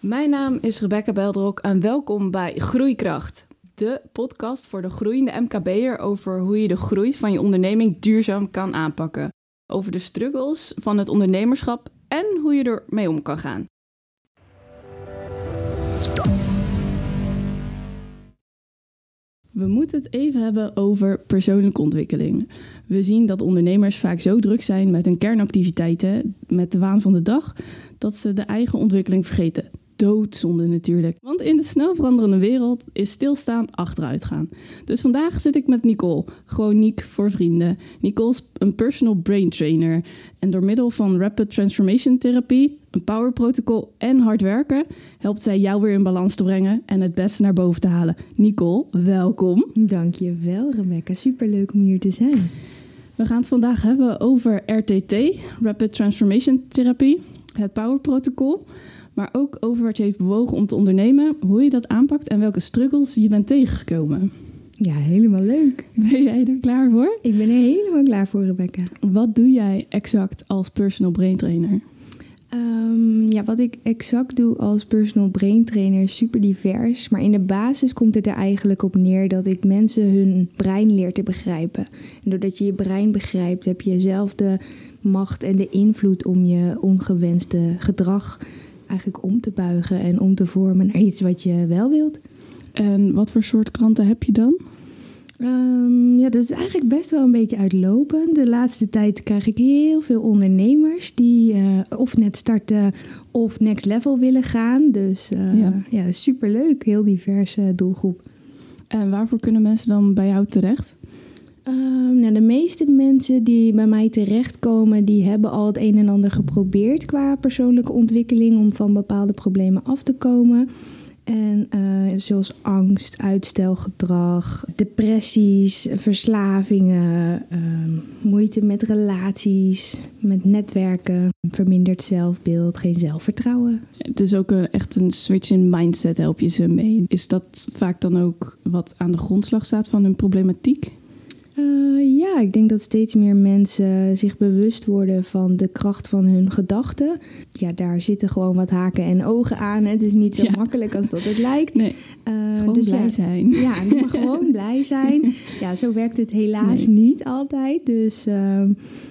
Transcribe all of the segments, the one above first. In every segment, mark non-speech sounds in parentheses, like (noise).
Mijn naam is Rebecca Beldrok en welkom bij Groeikracht. De podcast voor de groeiende MKB'er over hoe je de groei van je onderneming duurzaam kan aanpakken. Over de struggles van het ondernemerschap en hoe je ermee om kan gaan. We moeten het even hebben over persoonlijke ontwikkeling. We zien dat ondernemers vaak zo druk zijn met hun kernactiviteiten, met de waan van de dag, dat ze de eigen ontwikkeling vergeten doodzonde natuurlijk. Want in de snel veranderende wereld is stilstaan achteruit gaan. Dus vandaag zit ik met Nicole, gewoon Niek voor vrienden. Nicole is een personal brain trainer. En door middel van rapid transformation therapie, een power protocol en hard werken, helpt zij jou weer in balans te brengen en het beste naar boven te halen. Nicole, welkom. Dankjewel Rebecca, superleuk om hier te zijn. We gaan het vandaag hebben over RTT, Rapid Transformation Therapie, het Power Protocol maar ook over wat je heeft bewogen om te ondernemen, hoe je dat aanpakt en welke struggles je bent tegengekomen. Ja, helemaal leuk. Ben jij er klaar voor? Ik ben er helemaal klaar voor, Rebecca. Wat doe jij exact als personal brain trainer? Um, ja, wat ik exact doe als personal brain trainer is super divers. Maar in de basis komt het er eigenlijk op neer dat ik mensen hun brein leer te begrijpen. En doordat je je brein begrijpt, heb je zelf de macht en de invloed om je ongewenste gedrag eigenlijk om te buigen en om te vormen naar iets wat je wel wilt. En wat voor soort klanten heb je dan? Um, ja, dat is eigenlijk best wel een beetje uitlopend. De laatste tijd krijg ik heel veel ondernemers die uh, of net starten of next level willen gaan. Dus uh, ja. ja, superleuk. Heel diverse doelgroep. En waarvoor kunnen mensen dan bij jou terecht? Um, nou, de meeste mensen die bij mij terechtkomen, die hebben al het een en ander geprobeerd qua persoonlijke ontwikkeling om van bepaalde problemen af te komen. En uh, zoals angst, uitstelgedrag, depressies, verslavingen, uh, moeite met relaties, met netwerken, verminderd zelfbeeld, geen zelfvertrouwen. Het is ook echt een switch in mindset help je ze mee. Is dat vaak dan ook wat aan de grondslag staat van hun problematiek? Uh, ja, ik denk dat steeds meer mensen zich bewust worden van de kracht van hun gedachten. Ja, daar zitten gewoon wat haken en ogen aan. Het is niet zo makkelijk als dat het lijkt. Nee, uh, gewoon dus blij zijn. Ja, maar gewoon (laughs) blij zijn. Ja, zo werkt het helaas niet altijd. Dus, uh,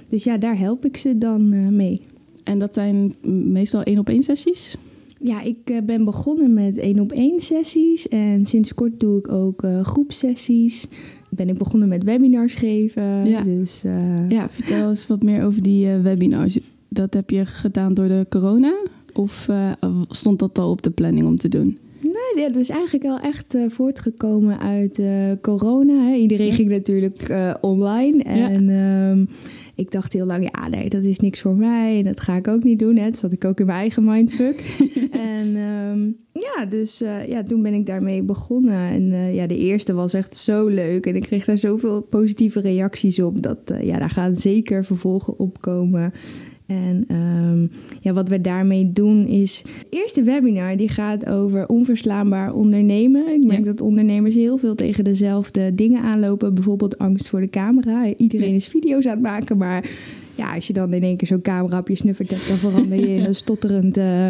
dus ja, daar help ik ze dan mee. En dat zijn meestal één op één sessies? Ja, ik ben begonnen met één op één sessies. En sinds kort doe ik ook groepsessies ben ik begonnen met webinars geven. Ja, dus, uh... ja vertel eens wat meer over die uh, webinars. Dat heb je gedaan door de corona? Of uh, stond dat al op de planning om te doen? Nee, dat is eigenlijk wel echt voortgekomen uit corona. Hè. Iedereen ging natuurlijk online. En ja. um, ik dacht heel lang, ja, nee, dat is niks voor mij. En dat ga ik ook niet doen. Hè. Dat zat ik ook in mijn eigen mindfuck. (laughs) en um, ja, dus uh, ja, toen ben ik daarmee begonnen. En uh, ja, de eerste was echt zo leuk. En ik kreeg daar zoveel positieve reacties op. Dat uh, ja, daar gaan zeker vervolgen op komen. En um, ja, wat we daarmee doen is... De eerste webinar die gaat over onverslaanbaar ondernemen. Ik merk ja. dat ondernemers heel veel tegen dezelfde dingen aanlopen. Bijvoorbeeld angst voor de camera. Iedereen is video's aan het maken, maar... Ja, als je dan in één keer zo'n camera op je snuffert hebt... dan verander je in (laughs) een stotterend uh,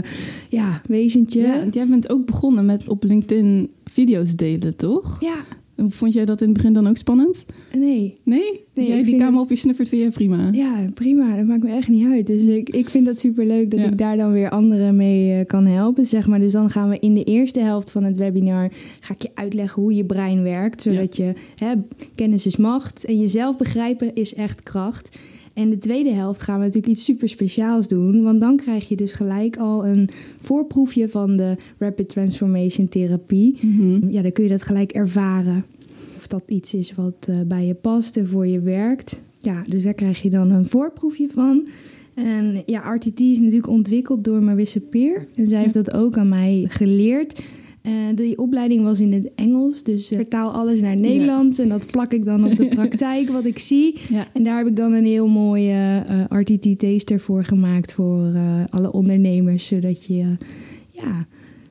ja, wezentje. Ja, want jij bent ook begonnen met op LinkedIn video's delen, toch? Ja. Vond jij dat in het begin dan ook spannend? Nee. Nee? Dus jij die het... op je snuffert vind je prima? Ja, prima. Dat maakt me echt niet uit. Dus ik, ik vind dat superleuk dat ja. ik daar dan weer anderen mee uh, kan helpen, zeg maar. Dus dan gaan we in de eerste helft van het webinar... ga ik je uitleggen hoe je brein werkt. Zodat ja. je... Hè, kennis is macht en jezelf begrijpen is echt kracht. En de tweede helft gaan we natuurlijk iets super speciaals doen. Want dan krijg je dus gelijk al een voorproefje van de Rapid Transformation Therapie. Mhm. Mm -hmm. Ja, dan kun je dat gelijk ervaren. Of dat iets is wat uh, bij je past en voor je werkt. Ja, dus daar krijg je dan een voorproefje van. En ja, RTT is natuurlijk ontwikkeld door Marissa Peer. En zij heeft dat ook aan mij geleerd. Uh, die opleiding was in het Engels, dus uh, vertaal alles naar Nederlands. Ja. En dat plak ik dan op de (laughs) praktijk, wat ik zie. Ja. En daar heb ik dan een heel mooie uh, RTT-taster voor gemaakt voor alle ondernemers. Zodat je ja,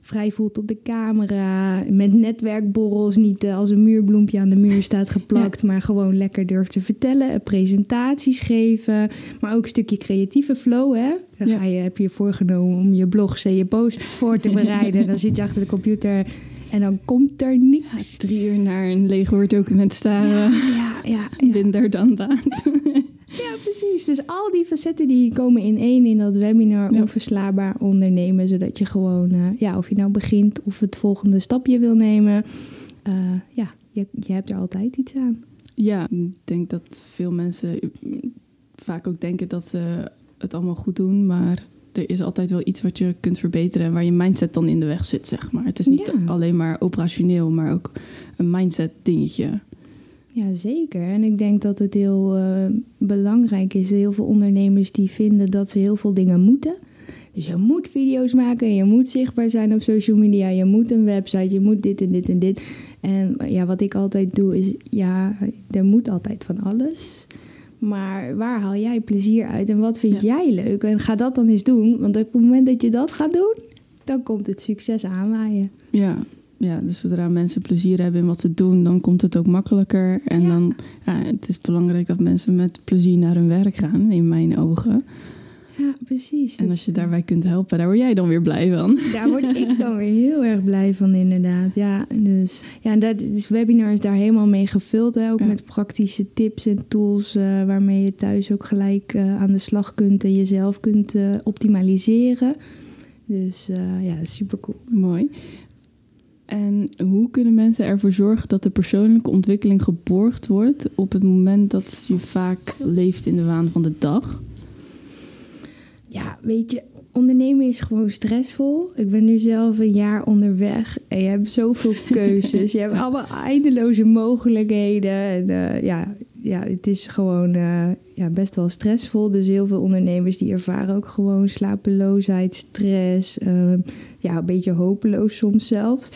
vrij voelt op de camera. Met netwerkborrels, niet eh, als een muurbloempje aan de muur staat geplakt, (laughs) maar gewoon lekker durft te vertellen. Presentaties geven, maar ook een stukje creatieve flow. Hè? Dan Ja. ga je, heb je je voorgenomen om je blogs en je posts voor te bereiden. en dan zit je achter de computer en dan komt er Ja, niks. drie uur naar een leeg Word-document staren. Ja, ja, ja. Dan aan. (laughs) Precies. Dus al die facetten die komen in één in dat webinar Ja. onverslaanbaar ondernemen. Zodat je gewoon, eh, ja, of je nou begint of het volgende stapje wil nemen. eh, ja, je, je hebt er altijd iets aan. Ja, ik denk dat veel mensen vaak ook denken dat ze het allemaal goed doen, maar er is altijd wel iets wat je kunt verbeteren en waar je mindset dan in de weg zit, zeg maar. Het is niet Ja. alleen maar operationeel, maar ook een mindset dingetje. Ja, zeker. En ik denk dat het heel eh, belangrijk is. Heel veel ondernemers die vinden dat ze heel veel dingen moeten. Dus je moet video's maken, je moet zichtbaar zijn op social media, je moet een website, je moet dit en dit en dit. En ja, wat ik altijd doe is, ja, er moet altijd van alles. Maar waar haal jij plezier uit en wat vind Ja. jij leuk? En ga dat dan eens doen, want op het moment dat je dat gaat doen, dan komt het succes aanwaaien. Ja, ja, dus zodra mensen plezier hebben in wat ze doen, dan komt het ook makkelijker. En Ja. dan, ja, het is belangrijk dat mensen met plezier naar hun werk gaan, in mijn ogen. Ja, precies. En Dus, als je daarbij kunt helpen, daar word jij dan weer blij van. (laughs) Daar word ik dan weer heel erg blij van, inderdaad. Ja, dus, ja en dat is webinar is daar helemaal mee gevuld. Hè? Ook Ja. met praktische tips en tools eh, waarmee je thuis ook gelijk eh, aan de slag kunt en jezelf kunt eh, optimaliseren. Dus ja, super cool. Mooi. En hoe kunnen mensen ervoor zorgen dat de persoonlijke ontwikkeling geborgd wordt op het moment dat je vaak leeft in de waan van de dag? Ja, weet je, ondernemen is gewoon stressvol. Ik ben nu zelf een jaar onderweg en je hebt zoveel (laughs) keuzes. je hebt allemaal eindeloze mogelijkheden. En eh, ja, ja, het is gewoon eh, ja, best wel stressvol. Dus heel veel ondernemers die ervaren ook gewoon slapeloosheid, stress. ehm, ja, een beetje hopeloos soms zelfs.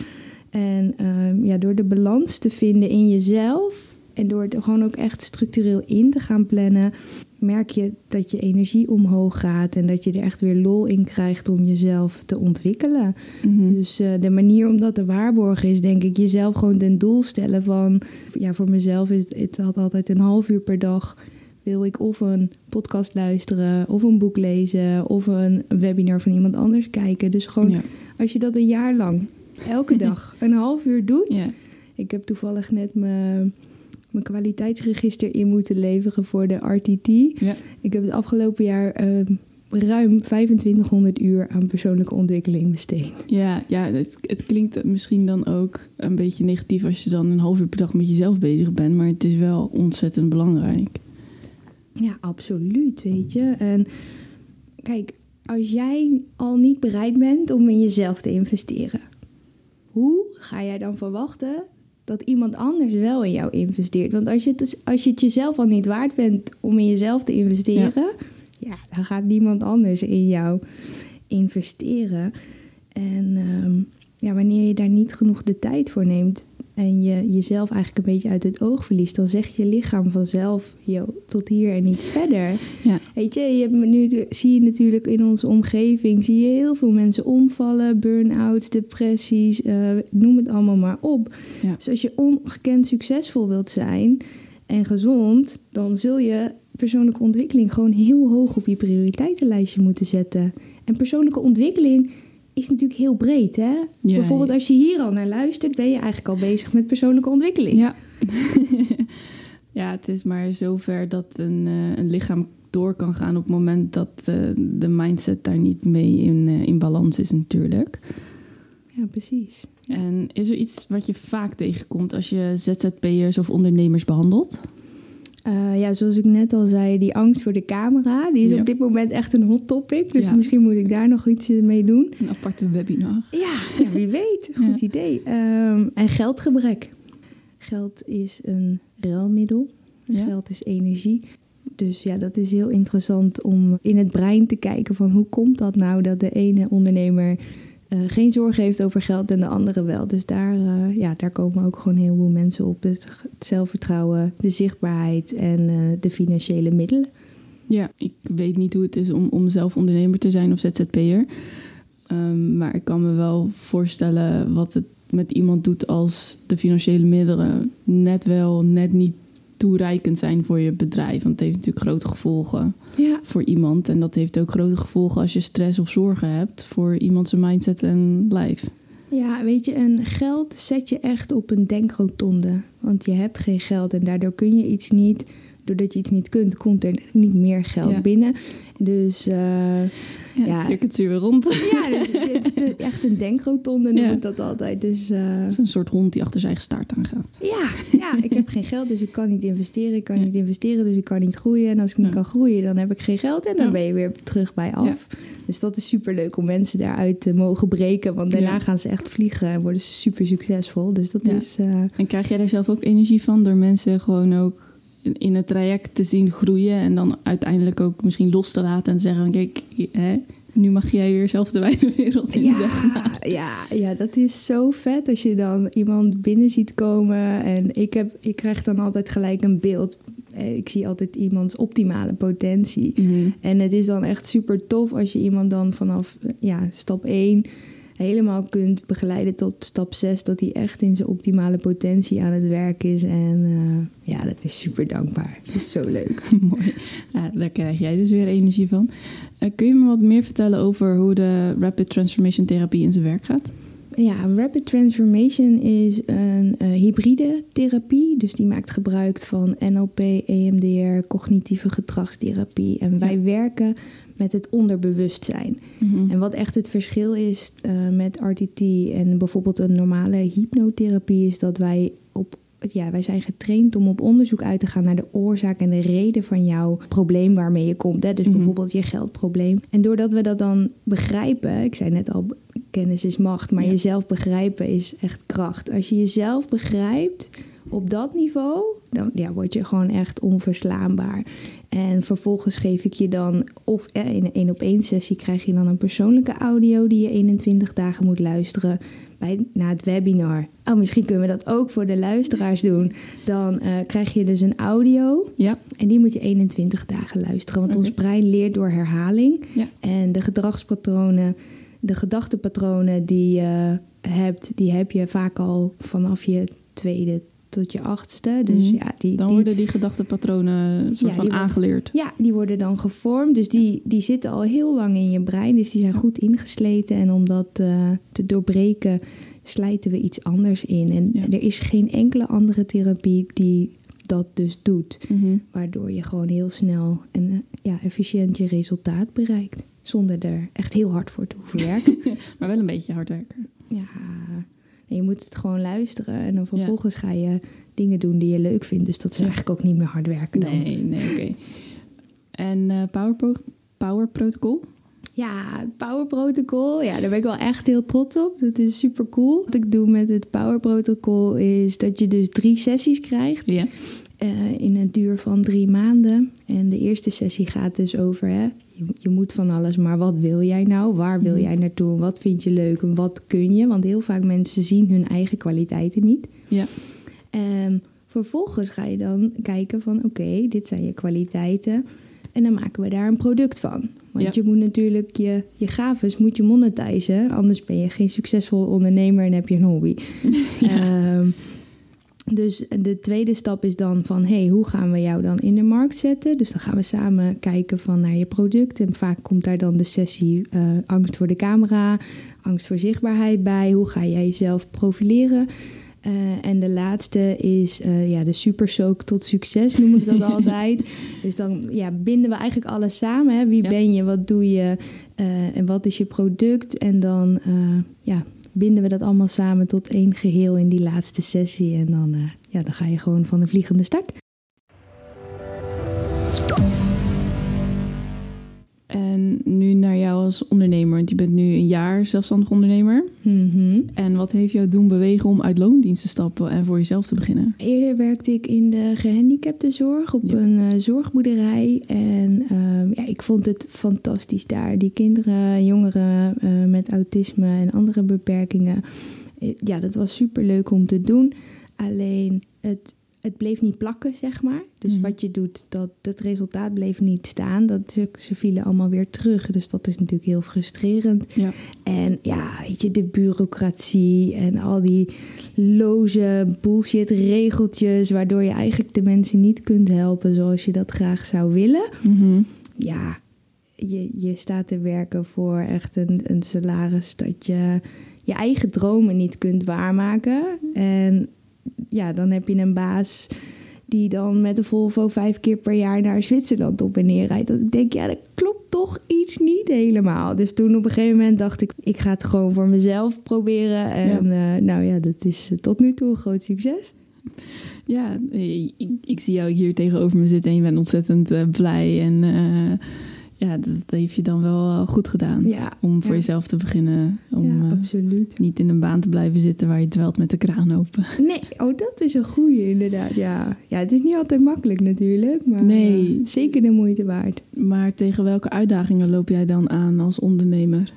En ehm, ja, door de balans te vinden in jezelf en door het gewoon ook echt structureel in te gaan plannen, merk je dat je energie omhoog gaat en dat je er echt weer lol in krijgt om jezelf te ontwikkelen. Mhm. Dus eh, de manier om dat te waarborgen is denk ik jezelf gewoon ten doel stellen van... Ja, voor mezelf is het, het had altijd een half uur per dag wil ik of een podcast luisteren of een boek lezen of een webinar van iemand anders kijken. Dus gewoon ja. als je dat een jaar lang elke (laughs) dag een half uur doet. Ja. Ik heb toevallig net mijn, mijn kwaliteitsregister in moeten leveren voor de RTT. Ja. Ik heb het afgelopen jaar eh, ruim 2500 uur aan persoonlijke ontwikkeling besteed. Ja, ja het, het klinkt misschien dan ook een beetje negatief als je dan een half uur per dag met jezelf bezig bent, maar het is wel ontzettend belangrijk. Ja, absoluut, weet je. En kijk, als jij al niet bereid bent om in jezelf te investeren, hoe ga jij dan verwachten dat iemand anders wel in jou investeert? Want als je het, dus- als je jezelf al niet waard bent om in jezelf te investeren, ja, dan gaat niemand anders in jou investeren. En ehm, ja, wanneer je daar niet genoeg de tijd voor neemt en je jezelf eigenlijk een beetje uit het oog verliest, dan zegt je lichaam vanzelf, yo, tot hier en niet verder. Ja. Weet je, je hebt nu zie je natuurlijk in onze omgeving, zie je heel veel mensen omvallen, burn-outs, depressies, eh, noem het allemaal maar op. Ja. Dus als je ongekend succesvol wilt zijn en gezond, dan zul je persoonlijke ontwikkeling gewoon heel hoog op je prioriteitenlijstje moeten zetten. En persoonlijke ontwikkeling is natuurlijk heel breed, hè? Ja, Bijvoorbeeld als je hier al naar luistert, ben je eigenlijk al bezig met persoonlijke ontwikkeling. Ja. (laughs) ja, het is maar zover dat een, eh, een lichaam door kan gaan op het moment dat eh, de mindset daar niet mee in, eh, in balans is natuurlijk. Ja, precies. En is er iets wat je vaak tegenkomt als je ZZP'ers of ondernemers behandelt? Eh, ja, zoals ik net al zei, die angst voor de camera, die is Ja. op dit moment echt een hot topic. Dus Ja. misschien moet ik daar nog iets mee doen. Een aparte webinar. Ja, (laughs) ja wie weet. Goed idee. Ehm, en geldgebrek. Geld is een ruilmiddel. Geld is energie. Dus ja, dat is heel interessant om in het brein te kijken van hoe komt dat nou dat de ene ondernemer eh, geen zorgen heeft over geld en de andere wel. Dus daar, eh, ja, daar komen ook gewoon heel veel mensen op. Het, het zelfvertrouwen, de zichtbaarheid en eh, de financiële middelen. Ja, ik weet niet hoe het is om, om zelf ondernemer te zijn of ZZP'er. Ehm, maar ik kan me wel voorstellen wat het met iemand doet als de financiële middelen net wel, net niet toereikend zijn voor je bedrijf. Want het heeft natuurlijk grote gevolgen Ja. voor iemand. En dat heeft ook grote gevolgen als je stress of zorgen hebt voor iemand zijn mindset en lijf. Ja, weet je, en geld zet je echt op een denkrotonde. Want je hebt geen geld en daardoor kun je iets niet. Doordat je iets niet kunt, komt er niet meer geld Ja. binnen. Dus uh, Ja, Ja. het circuit weer rond. ja, dus, dit is echt een denkrotonde noem Ja. ik dat altijd. Dus eh, Het is een soort hond die achter zijn eigen staart aangaat. ja, ja, ik heb geen geld, dus ik kan niet investeren. Ik kan niet investeren, dus ik kan niet groeien. En als ik niet kan groeien, dan heb ik geen geld. En dan ben je weer terug bij af. Dus dat is super leuk om mensen daaruit te mogen breken. Want daarna gaan ze echt vliegen en worden ze super succesvol. Dus dat is... eh, En krijg jij daar zelf ook energie van door mensen gewoon ook in- het traject te zien groeien en dan uiteindelijk ook misschien los te laten en te zeggen: kijk, hè, nu mag jij weer zelf de wijde wereld in. zeg maar. Ja, ja, ja, dat is zo vet als je dan iemand binnen ziet komen. En ik, heb, ik krijg dan altijd gelijk een beeld. Eh, Ik zie altijd iemands optimale potentie. Mhm. En het is dan echt super tof als je iemand dan vanaf ja, stap 1 helemaal kunt begeleiden tot stap 6. Dat hij echt in zijn optimale potentie aan het werk is. En eh, ja, dat is super dankbaar. Dat is zo leuk. (laughs) Mooi. Daar krijg jij dus weer energie van. Eh, kun je me wat meer vertellen over hoe de Rapid Transformation Therapie in zijn werk gaat? Ja, Rapid Transformation is een eh, hybride therapie. Dus die maakt gebruik van NLP, EMDR, cognitieve gedragstherapie. En wij werken met het onderbewustzijn. En wat echt het verschil is eh, met RTT en bijvoorbeeld een normale hypnotherapie... is dat wij op ja, wij zijn getraind om op onderzoek uit te gaan naar de oorzaak en de reden van jouw probleem waarmee je komt. Hè? Dus Mhm. bijvoorbeeld je geldprobleem. En doordat we dat dan begrijpen, ik zei net al, kennis is macht, maar Ja. jezelf begrijpen is echt kracht. Als je jezelf begrijpt op dat niveau, dan ja, word je gewoon echt onverslaanbaar. En vervolgens geef ik je dan, of eh, in een één op één sessie krijg je dan een persoonlijke audio die je 21 dagen moet luisteren bij, na het webinar. Oh, misschien kunnen we dat ook voor de luisteraars doen. Dan eh, krijg je dus een audio Ja, en die moet je 21 dagen luisteren. Want ons brein leert door herhaling. Ja. En de gedragspatronen, de gedachtepatronen die je hebt, die heb je vaak al vanaf je tweede tot je achtste. Dus Mhm. ja, die, dan die, worden die gedachtepatronen soort Ja, van worden- aangeleerd. ja, die worden dan gevormd. Dus die, die zitten al heel lang in je brein. Dus die zijn goed ingesleten. En om dat eh, te doorbreken, slijten we iets anders in. En Ja. er is geen enkele andere therapie die dat dus doet. Mhm. Waardoor je gewoon heel snel en eh, ja, efficiënt je resultaat bereikt. Zonder er echt heel hard voor te hoeven (laughs) werken. Maar wel een beetje hard werken. ja, nee, je moet het gewoon luisteren. En dan vervolgens ga je dingen doen die je leuk vindt. Dus dat is Ja. eigenlijk ook niet meer hard werken dan. Nee, nee, oké. En eh Power, Pro- Power Protocol? Ja, Power Protocol, ja, daar ben ik wel echt heel trots op. Dat is super cool. Wat ik doe met het Power Protocol is dat je dus drie sessies krijgt Ja. eh, in een duur van drie maanden. En de eerste sessie gaat dus over, hè, je, je moet van alles, maar wat wil jij nou? Waar wil Mhm. jij naartoe? Wat vind je leuk en wat kun je? Want heel vaak mensen zien hun eigen kwaliteiten niet. Ja. En vervolgens ga je dan kijken van oké, dit zijn je kwaliteiten. En dan maken we daar een product van. Want Ja. je moet natuurlijk je, je gaves moet je monetizen. Anders ben je geen succesvol ondernemer en heb je een hobby. (laughs) Ehm, dus de tweede stap is dan van... hey, hoe gaan we jou dan in de markt zetten? Dus dan gaan we samen kijken van naar je product. En vaak komt daar dan de sessie eh, angst voor de camera... angst voor zichtbaarheid bij. Hoe ga jij jezelf profileren? Eh, en de laatste is eh, ja, de super soak tot succes, noem ik dat (laughs) altijd. Dus dan ja, binden we eigenlijk alles samen. Hè? Wie Ja. ben je, wat doe je en wat is je product? En dan ja, binden we dat allemaal samen tot één geheel in die laatste sessie. En dan, eh, ja, dan ga je gewoon van de vliegende start. En nu naar jou als ondernemer, want je bent nu een jaar zelfstandig ondernemer. Mhm. En wat heeft jou doen bewegen om uit loondienst te stappen en voor jezelf te beginnen? Eerder werkte ik in de gehandicaptenzorg op Ja. een eh, zorgboerderij. En ehm, ja, ik vond het fantastisch daar. Die kinderen, jongeren eh, met autisme en andere beperkingen. eh, ja, dat was super leuk om te doen. Alleen het het bleef niet plakken, zeg maar. Dus Mhm. wat je doet, dat, dat resultaat bleef niet staan. Dat, ze, ze vielen allemaal weer terug. Dus dat is natuurlijk heel frustrerend. Ja. En ja, weet je, de bureaucratie en al die loze bullshit regeltjes... waardoor je eigenlijk de mensen niet kunt helpen zoals je dat graag zou willen. Mhm. Ja, je, je staat te werken voor echt een, een salaris dat je je eigen dromen niet kunt waarmaken. En ja, dan heb je een baas die dan met de Volvo vijf keer per jaar naar Zwitserland op en neer rijdt. Dat ik denk, ja, dat klopt toch iets niet helemaal. Dus toen op een gegeven moment dacht ik, ik ga het gewoon voor mezelf proberen. En eh, nou ja, dat is eh, tot nu toe een groot succes. Ja, eh, ik, ik zie jou hier tegenover me zitten en je bent ontzettend blij. En ja, dat, heeft je dan wel eh, goed gedaan. Ja, Om voor ja. jezelf te beginnen. Om ja eh, absoluut. niet in een baan te blijven zitten waar je dwelt met de kraan open. (laughs) Nee, oh, dat is een goeie inderdaad, ja. Ja, het is niet altijd makkelijk natuurlijk, maar Nee. eh, zeker de moeite waard. Maar tegen welke uitdagingen loop jij dan aan als ondernemer?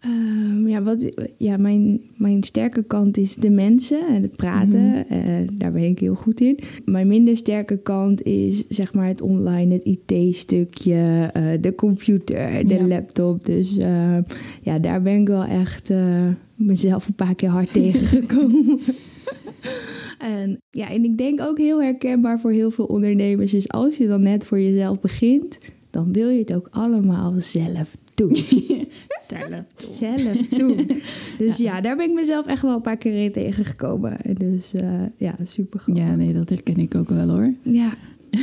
Ehm, ja, wat, ja mijn, mijn sterke kant is de mensen en het praten. Eh, daar ben ik heel goed in. Mijn minder sterke kant is zeg maar het online, het IT-stukje, eh, de computer, de Ja. laptop. Dus eh, ja, daar ben ik wel echt mezelf een paar keer hard (laughs) tegengekomen. (laughs) En ja, en ik denk ook heel herkenbaar voor heel veel ondernemers is als je dan net voor jezelf begint, dan wil je het ook allemaal zelf (laughs) zelf. Dus ja. daar ben ik mezelf echt wel een paar keer in tegengekomen. En Dus eh, ja, super grappig. Ja, nee, dat herken ik ook wel hoor. Ja. (laughs)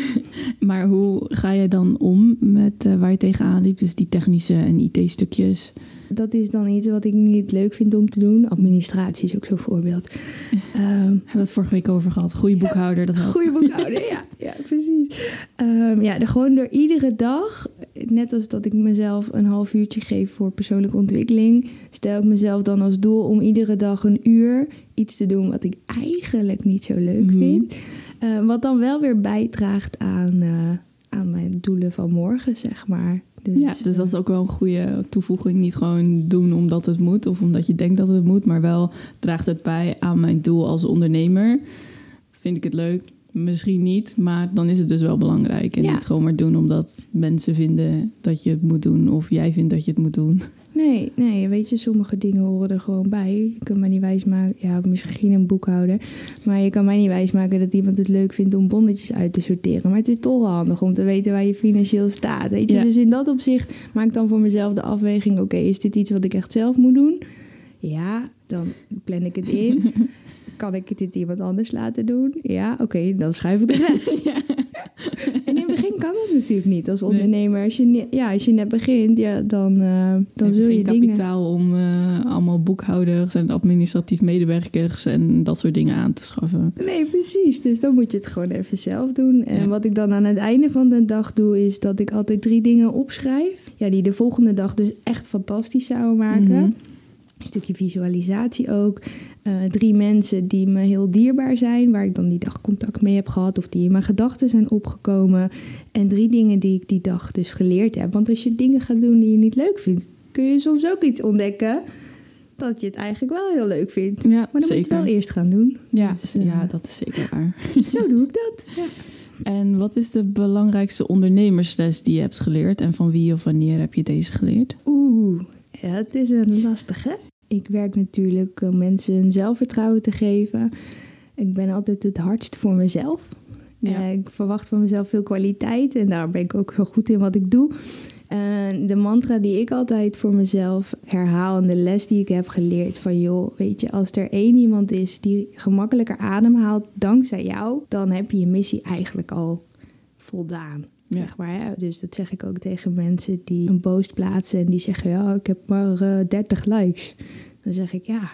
Maar hoe ga je dan om met eh, waar je tegenaan liep? Dus die technische en IT-stukjes. Dat is dan iets wat ik niet leuk vind om te doen. Administratie is ook zo'n voorbeeld. (laughs) Ehm Hebben we het vorige week over gehad. Goede boekhouder, dat helpt. Goede boekhouder, (laughs) ja, ja, precies. Ehm, ja, de, gewoon door iedere dag, net als dat ik mezelf een half uurtje geef voor persoonlijke ontwikkeling, stel ik mezelf dan als doel om iedere dag een uur iets te doen wat ik eigenlijk niet zo leuk Mhm. vind. Eh, wat dan wel weer bijdraagt aan, eh, aan mijn doelen van morgen, zeg maar. Dus, Ja, dus dat is eh, ook wel een goede toevoeging. Niet gewoon doen omdat het moet of omdat je denkt dat het moet, maar wel draagt het bij aan mijn doel als ondernemer. Vind ik het leuk? Misschien niet, maar dan is het dus wel belangrijk. En Ja. niet gewoon maar doen omdat mensen vinden dat je het moet doen of jij vindt dat je het moet doen. Nee, nee, weet je, sommige dingen horen er gewoon bij. Je kan mij niet wijsmaken, ja, misschien een boekhouder. Maar je kan mij niet wijsmaken dat iemand het leuk vindt om bonnetjes uit te sorteren. Maar het is toch wel handig om te weten waar je financieel staat. Weet je? Ja. Dus in dat opzicht maak ik dan voor mezelf de afweging: oké, is dit iets wat ik echt zelf moet doen? Ja, dan plan ik het in. (laughs) Kan ik dit iemand anders laten doen? Ja, oké, dan schuif ik het weg. (laughs) En in het begin kan dat natuurlijk niet als ondernemer. Als je, ja, als je net begint, ja, dan, eh, dan zul je geen dingen... kapitaal om eh, allemaal boekhouders en administratief medewerkers en dat soort dingen aan te schaffen. Nee, precies. Dus dan moet je het gewoon even zelf doen. En Ja. wat ik dan aan het einde van de dag doe, is dat ik altijd drie dingen opschrijf. Ja, die de volgende dag dus echt fantastisch zouden maken. Mhm. Een stukje visualisatie ook. Eh, drie mensen die me heel dierbaar zijn, waar ik dan die dag contact mee heb gehad of die in mijn gedachten zijn opgekomen. En drie dingen die ik die dag dus geleerd heb. Want als je dingen gaat doen die je niet leuk vindt, kun je soms ook iets ontdekken dat je het eigenlijk wel heel leuk vindt. Ja, Maar dan moet je het wel eerst gaan doen. Ja, Dus, eh, ja, dat is zeker waar. (laughs) Zo doe ik dat. Ja. En wat is de belangrijkste ondernemersles die je hebt geleerd? En van wie of wanneer heb je deze geleerd? Oeh, ja, het is een lastige. Ik werk natuurlijk om mensen hun zelfvertrouwen te geven. Ik ben altijd het hardst voor mezelf. Ja. Eh, ik verwacht van mezelf veel kwaliteit en daar ben ik ook heel goed in wat ik doe. De mantra die ik altijd voor mezelf herhaal en de les die ik heb geleerd van joh, weet je, als er één iemand is die gemakkelijker ademhaalt dankzij jou, dan heb je je missie eigenlijk al voldaan. Ja. Zeg maar? Dus dat zeg ik ook tegen mensen die een post plaatsen en die zeggen: Ja, ik heb maar eh 30 likes. Dan zeg ik: Ja,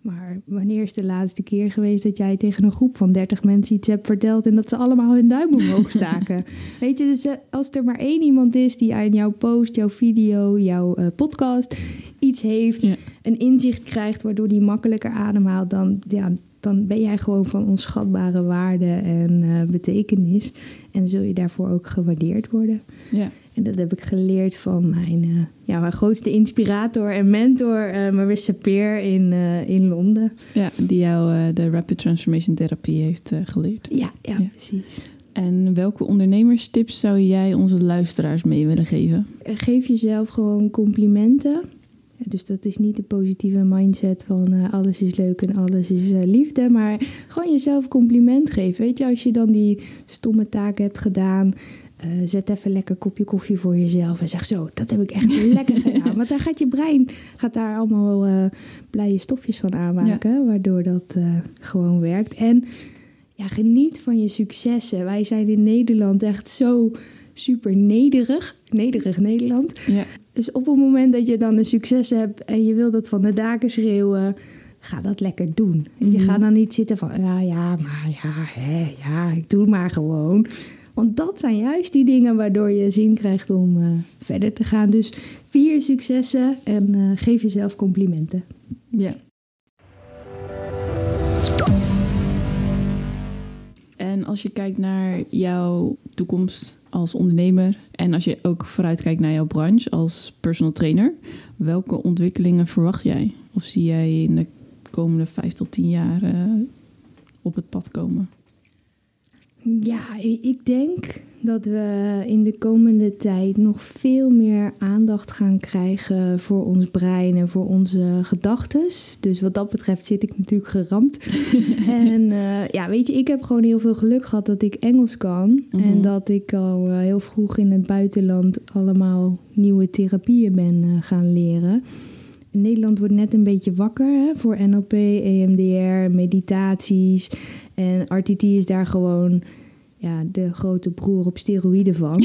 maar wanneer is de laatste keer geweest dat jij tegen een groep van 30 mensen iets hebt verteld en dat ze allemaal hun duim omhoog (laughs) staken? Weet je, dus eh, als er maar één iemand is die aan jouw post, jouw video, jouw eh, podcast iets heeft, Ja. een inzicht krijgt waardoor die makkelijker ademhaalt, dan, ja, dan ben jij gewoon van onschatbare waarde en eh, betekenis. En zul je daarvoor ook gewaardeerd worden. Ja. En dat heb ik geleerd van mijn, uh, ja, mijn grootste inspirator en mentor, uh, Marissa Peer in, uh, in Londen. Ja, die jou de Rapid Transformation Therapie heeft geleerd. Ja, ja, ja, precies. En welke ondernemerstips zou jij onze luisteraars mee willen geven? Geef jezelf gewoon complimenten. Dus dat is niet de positieve mindset van uh, alles is leuk en alles is uh, liefde. Maar gewoon jezelf compliment geven. Weet je, als je dan die stomme taak hebt gedaan. Uh, zet even lekker een kopje koffie voor jezelf. En zeg zo, dat heb ik echt (laughs) lekker gedaan. Want dan gaat je brein gaat daar allemaal blije stofjes van aanmaken. Ja. Waardoor dat gewoon werkt. En ja, geniet van je successen. Wij zijn in Nederland echt zo super nederig. Nederig Nederland. Ja. Dus op het moment dat je dan een succes hebt en je wil dat van de daken schreeuwen, ga dat lekker doen. Je Mhm. gaat dan niet zitten van, ja, ja, maar ja, hè, ja, ik doe maar gewoon. Want dat zijn juist die dingen waardoor je zin krijgt om uh, verder te gaan. Dus vier successen en uh, geef jezelf complimenten. Ja. En als je kijkt naar jouw toekomst als ondernemer en als je ook vooruitkijkt naar jouw branche als personal trainer, welke ontwikkelingen verwacht jij? Of zie jij in de komende vijf tot tien jaar uh, op het pad komen? Ja, ik denk dat we in de komende tijd nog veel meer aandacht gaan krijgen voor ons brein en voor onze gedachten. Dus wat dat betreft zit ik natuurlijk geramd. (laughs) en uh, ja, weet je, ik heb gewoon heel veel geluk gehad dat ik Engels kan. Mm -hmm. En dat ik al uh, heel vroeg in het buitenland allemaal nieuwe therapieën ben uh, gaan leren. Nederland wordt net een beetje wakker hè, voor NLP, EMDR, meditaties. En RTT is daar gewoon ja, de grote broer op steroïden van. (laughs)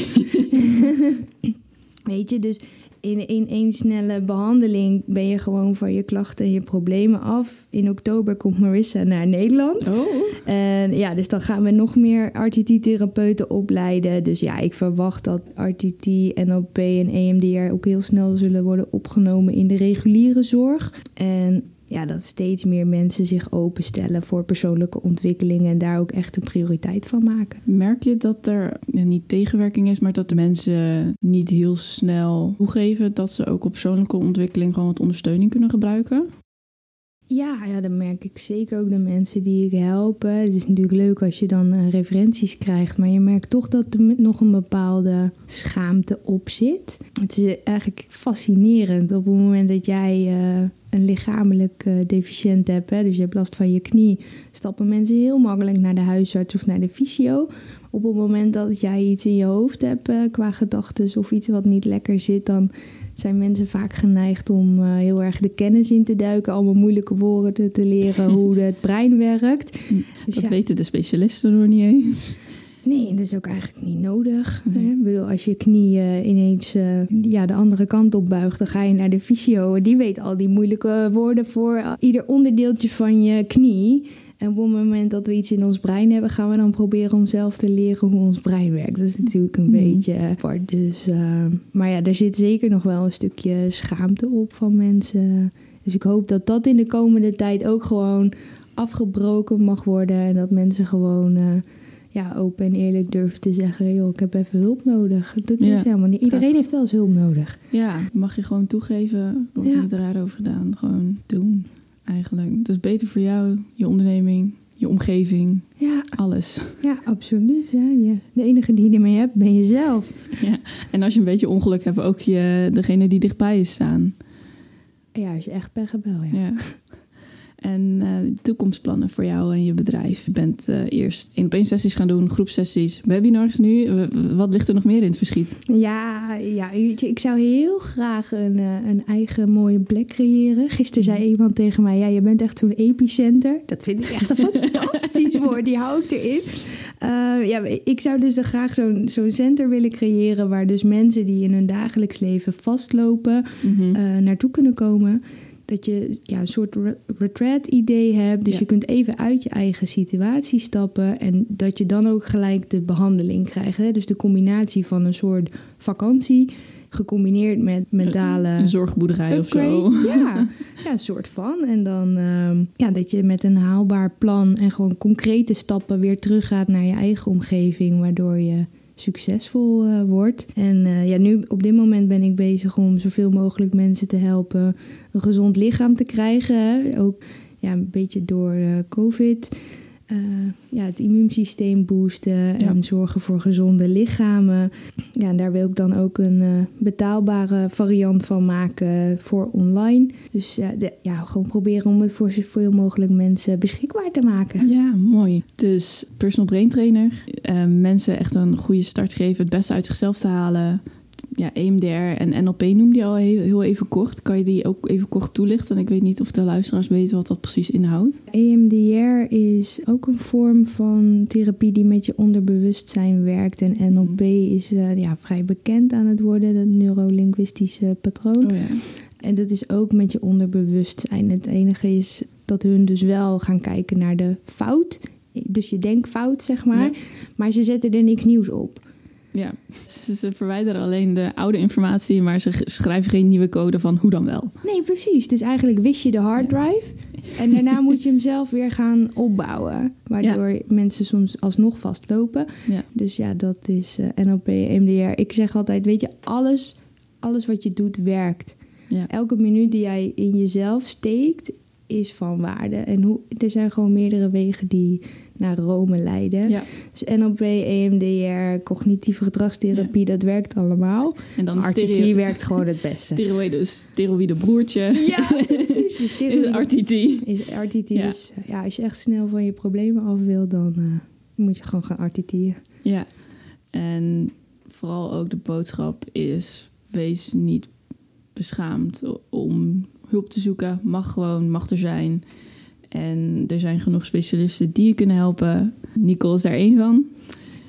Weet je, dus in, in één snelle behandeling ben je gewoon van je klachten en je problemen af. In oktober komt Marissa naar Nederland. Oh. En ja, dus dan gaan we nog meer RTT-therapeuten opleiden. Dus ja, ik verwacht dat RTT, NLP en EMDR ook heel snel zullen worden opgenomen in de reguliere zorg. En ja, dat steeds meer mensen zich openstellen voor persoonlijke ontwikkeling en daar ook echt een prioriteit van maken. Merk je dat er niet tegenwerking is, maar dat de mensen niet heel snel toegeven dat ze ook op persoonlijke ontwikkeling gewoon wat ondersteuning kunnen gebruiken? Ja, ja, dat merk ik zeker ook de mensen die ik help. Het is natuurlijk leuk als je dan uh, referenties krijgt, maar je merkt toch dat er nog een bepaalde schaamte op zit. Het is eigenlijk fascinerend op het moment dat jij uh, een lichamelijk uh, deficiënt hebt, hè, dus je hebt last van je knie, stappen mensen heel makkelijk naar de huisarts of naar de fysio. Op het moment dat jij iets in je hoofd hebt qua gedachten of iets wat niet lekker zit, dan zijn mensen vaak geneigd om uh, heel erg de kennis in te duiken, allemaal moeilijke woorden te, te leren (laughs) hoe het brein werkt. Dus dat ja. weten de specialisten nog niet eens. Nee, dat is ook eigenlijk niet nodig. Nee. Ik bedoel, als je knie uh, ineens uh, ja, de andere kant op buigt, dan ga je naar de fysio. Die weet al die moeilijke woorden voor ieder onderdeeltje van je knie. En op het moment dat we iets in ons brein hebben, gaan we dan proberen om zelf te leren hoe ons brein werkt. Dat is natuurlijk een mm. beetje apart. Dus, uh, maar ja, er zit zeker nog wel een stukje schaamte op van mensen. Dus ik hoop dat dat in de komende tijd ook gewoon afgebroken mag worden. En dat mensen gewoon uh, ja, open en eerlijk durven te zeggen: joh, ik heb even hulp nodig. Dat ja. is helemaal niet. Iedereen heeft wel eens hulp nodig. Ja, mag je gewoon toegeven. Of ja. je het raar over gedaan. Gewoon doen eigenlijk. Het is beter voor jou, je onderneming, je omgeving, ja. alles. Ja, absoluut. Hè. De enige die je ermee hebt, ben jezelf. (laughs) Ja. En als je een beetje ongeluk hebt, ook je, degene die dichtbij je staan. Ja, als je echt pech hebt wel, ja. ja. En uh, toekomstplannen voor jou en je bedrijf. Je bent uh, eerst één op één sessies gaan doen, groepsessies, webinars nu. Wat ligt er nog meer in het verschiet? Ja, ja ik zou heel graag een, uh, een eigen mooie plek creëren. Gisteren zei iemand tegen mij, ja, je bent echt zo'n epicenter. Dat vind ik echt een (laughs) fantastisch woord, die hou ik erin. ja, ik zou dus graag zo'n zo'n center willen creëren... waar dus mensen die in hun dagelijks leven vastlopen mm -hmm. naartoe kunnen komen dat je ja, een soort retreat-idee hebt. Dus Ja. je kunt even uit je eigen situatie stappen. En dat je dan ook gelijk de behandeling krijgt. Hè? Dus de combinatie van een soort vakantie. Gecombineerd met mentale. Een zorgboerderij of zo. (laughs) ja, een soort van. En dan ehm, ja, dat je met een haalbaar plan en gewoon concrete stappen weer teruggaat naar je eigen omgeving. Waardoor je succesvol uh, wordt. En uh, ja, nu op dit moment ben ik bezig om zoveel mogelijk mensen te helpen een gezond lichaam te krijgen. Ook ja, een beetje door uh, COVID. Uh, ja, het immuunsysteem boosten ja. en zorgen voor gezonde lichamen. Ja, en daar wil ik dan ook een uh, betaalbare variant van maken voor online. Dus uh, de, ja, gewoon proberen om het voor zoveel mogelijk mensen beschikbaar te maken. Ja, mooi. Dus personal brain trainer, mensen echt een goede start geven, het beste uit zichzelf te halen ja, EMDR en NLP noemde je al heel, heel, even kort. Kan je die ook even kort toelichten? Ik weet niet of de luisteraars weten wat dat precies inhoudt. EMDR is ook een vorm van therapie die met je onderbewustzijn werkt. En NLP is uh, ja, vrij bekend aan het worden, dat neurolinguïstische patroon. Oh, ja. En dat is ook met je onderbewustzijn. Het enige is dat hun dus wel gaan kijken naar de fout. Dus je denkfout, zeg maar. Ja. Maar ze zetten er niks nieuws op. Ja, (laughs) ze, verwijderen alleen de oude informatie, maar ze schrijven geen nieuwe code van hoe dan wel. Nee, precies. Dus eigenlijk wist je de harddrive (laughs) en daarna moet je hem zelf weer gaan opbouwen. Waardoor ja. mensen soms alsnog vastlopen. Ja. Dus ja, dat is uh, NLP, MDR. Ik zeg altijd, weet je, alles, alles wat je doet werkt. Elke minuut die jij in jezelf steekt, is van waarde. En hoe, er zijn gewoon meerdere wegen die naar Rome leiden. Ja. Dus NLP, EMDR, cognitieve gedragstherapie, dat werkt allemaal. En dan RTT werkt gewoon het beste. Steroïde, steroïde broertje. Ja, precies. (laughs) Is RTT. is RTT. Ja. Dus ja, als je echt snel van je problemen af wil, dan eh, moet je gewoon gaan RTT'en. Ja. En vooral ook de boodschap is: wees niet beschaamd om hulp te zoeken. Mag gewoon, mag er zijn. En er zijn genoeg specialisten die je kunnen helpen. Nicole is daar één van.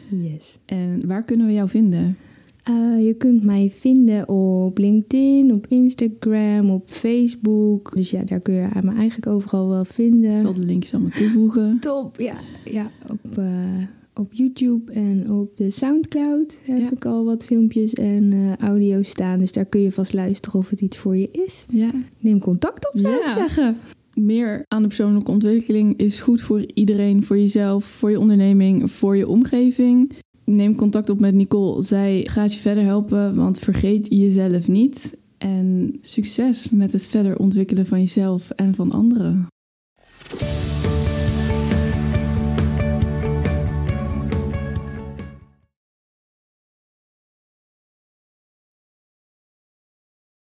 Yes. En waar kunnen we jou vinden? Eh, je kunt mij vinden op LinkedIn, op Instagram, op Facebook. Dus ja, daar kun je me eigenlijk overal wel vinden. Ik zal de linkjes allemaal toevoegen. (laughs) Top, ja. ja op, eh, op YouTube en op de Soundcloud heb Ja. ik al wat filmpjes en eh audio staan. Dus daar kun je vast luisteren of het iets voor je is. Ja. Neem contact op, zou Ja. ik zeggen. Meer aan de persoonlijke ontwikkeling is goed voor iedereen, voor jezelf, voor je onderneming, voor je omgeving. Neem contact op met Nicole. Zij gaat je verder helpen, want vergeet jezelf niet. En succes met het verder ontwikkelen van jezelf en van anderen.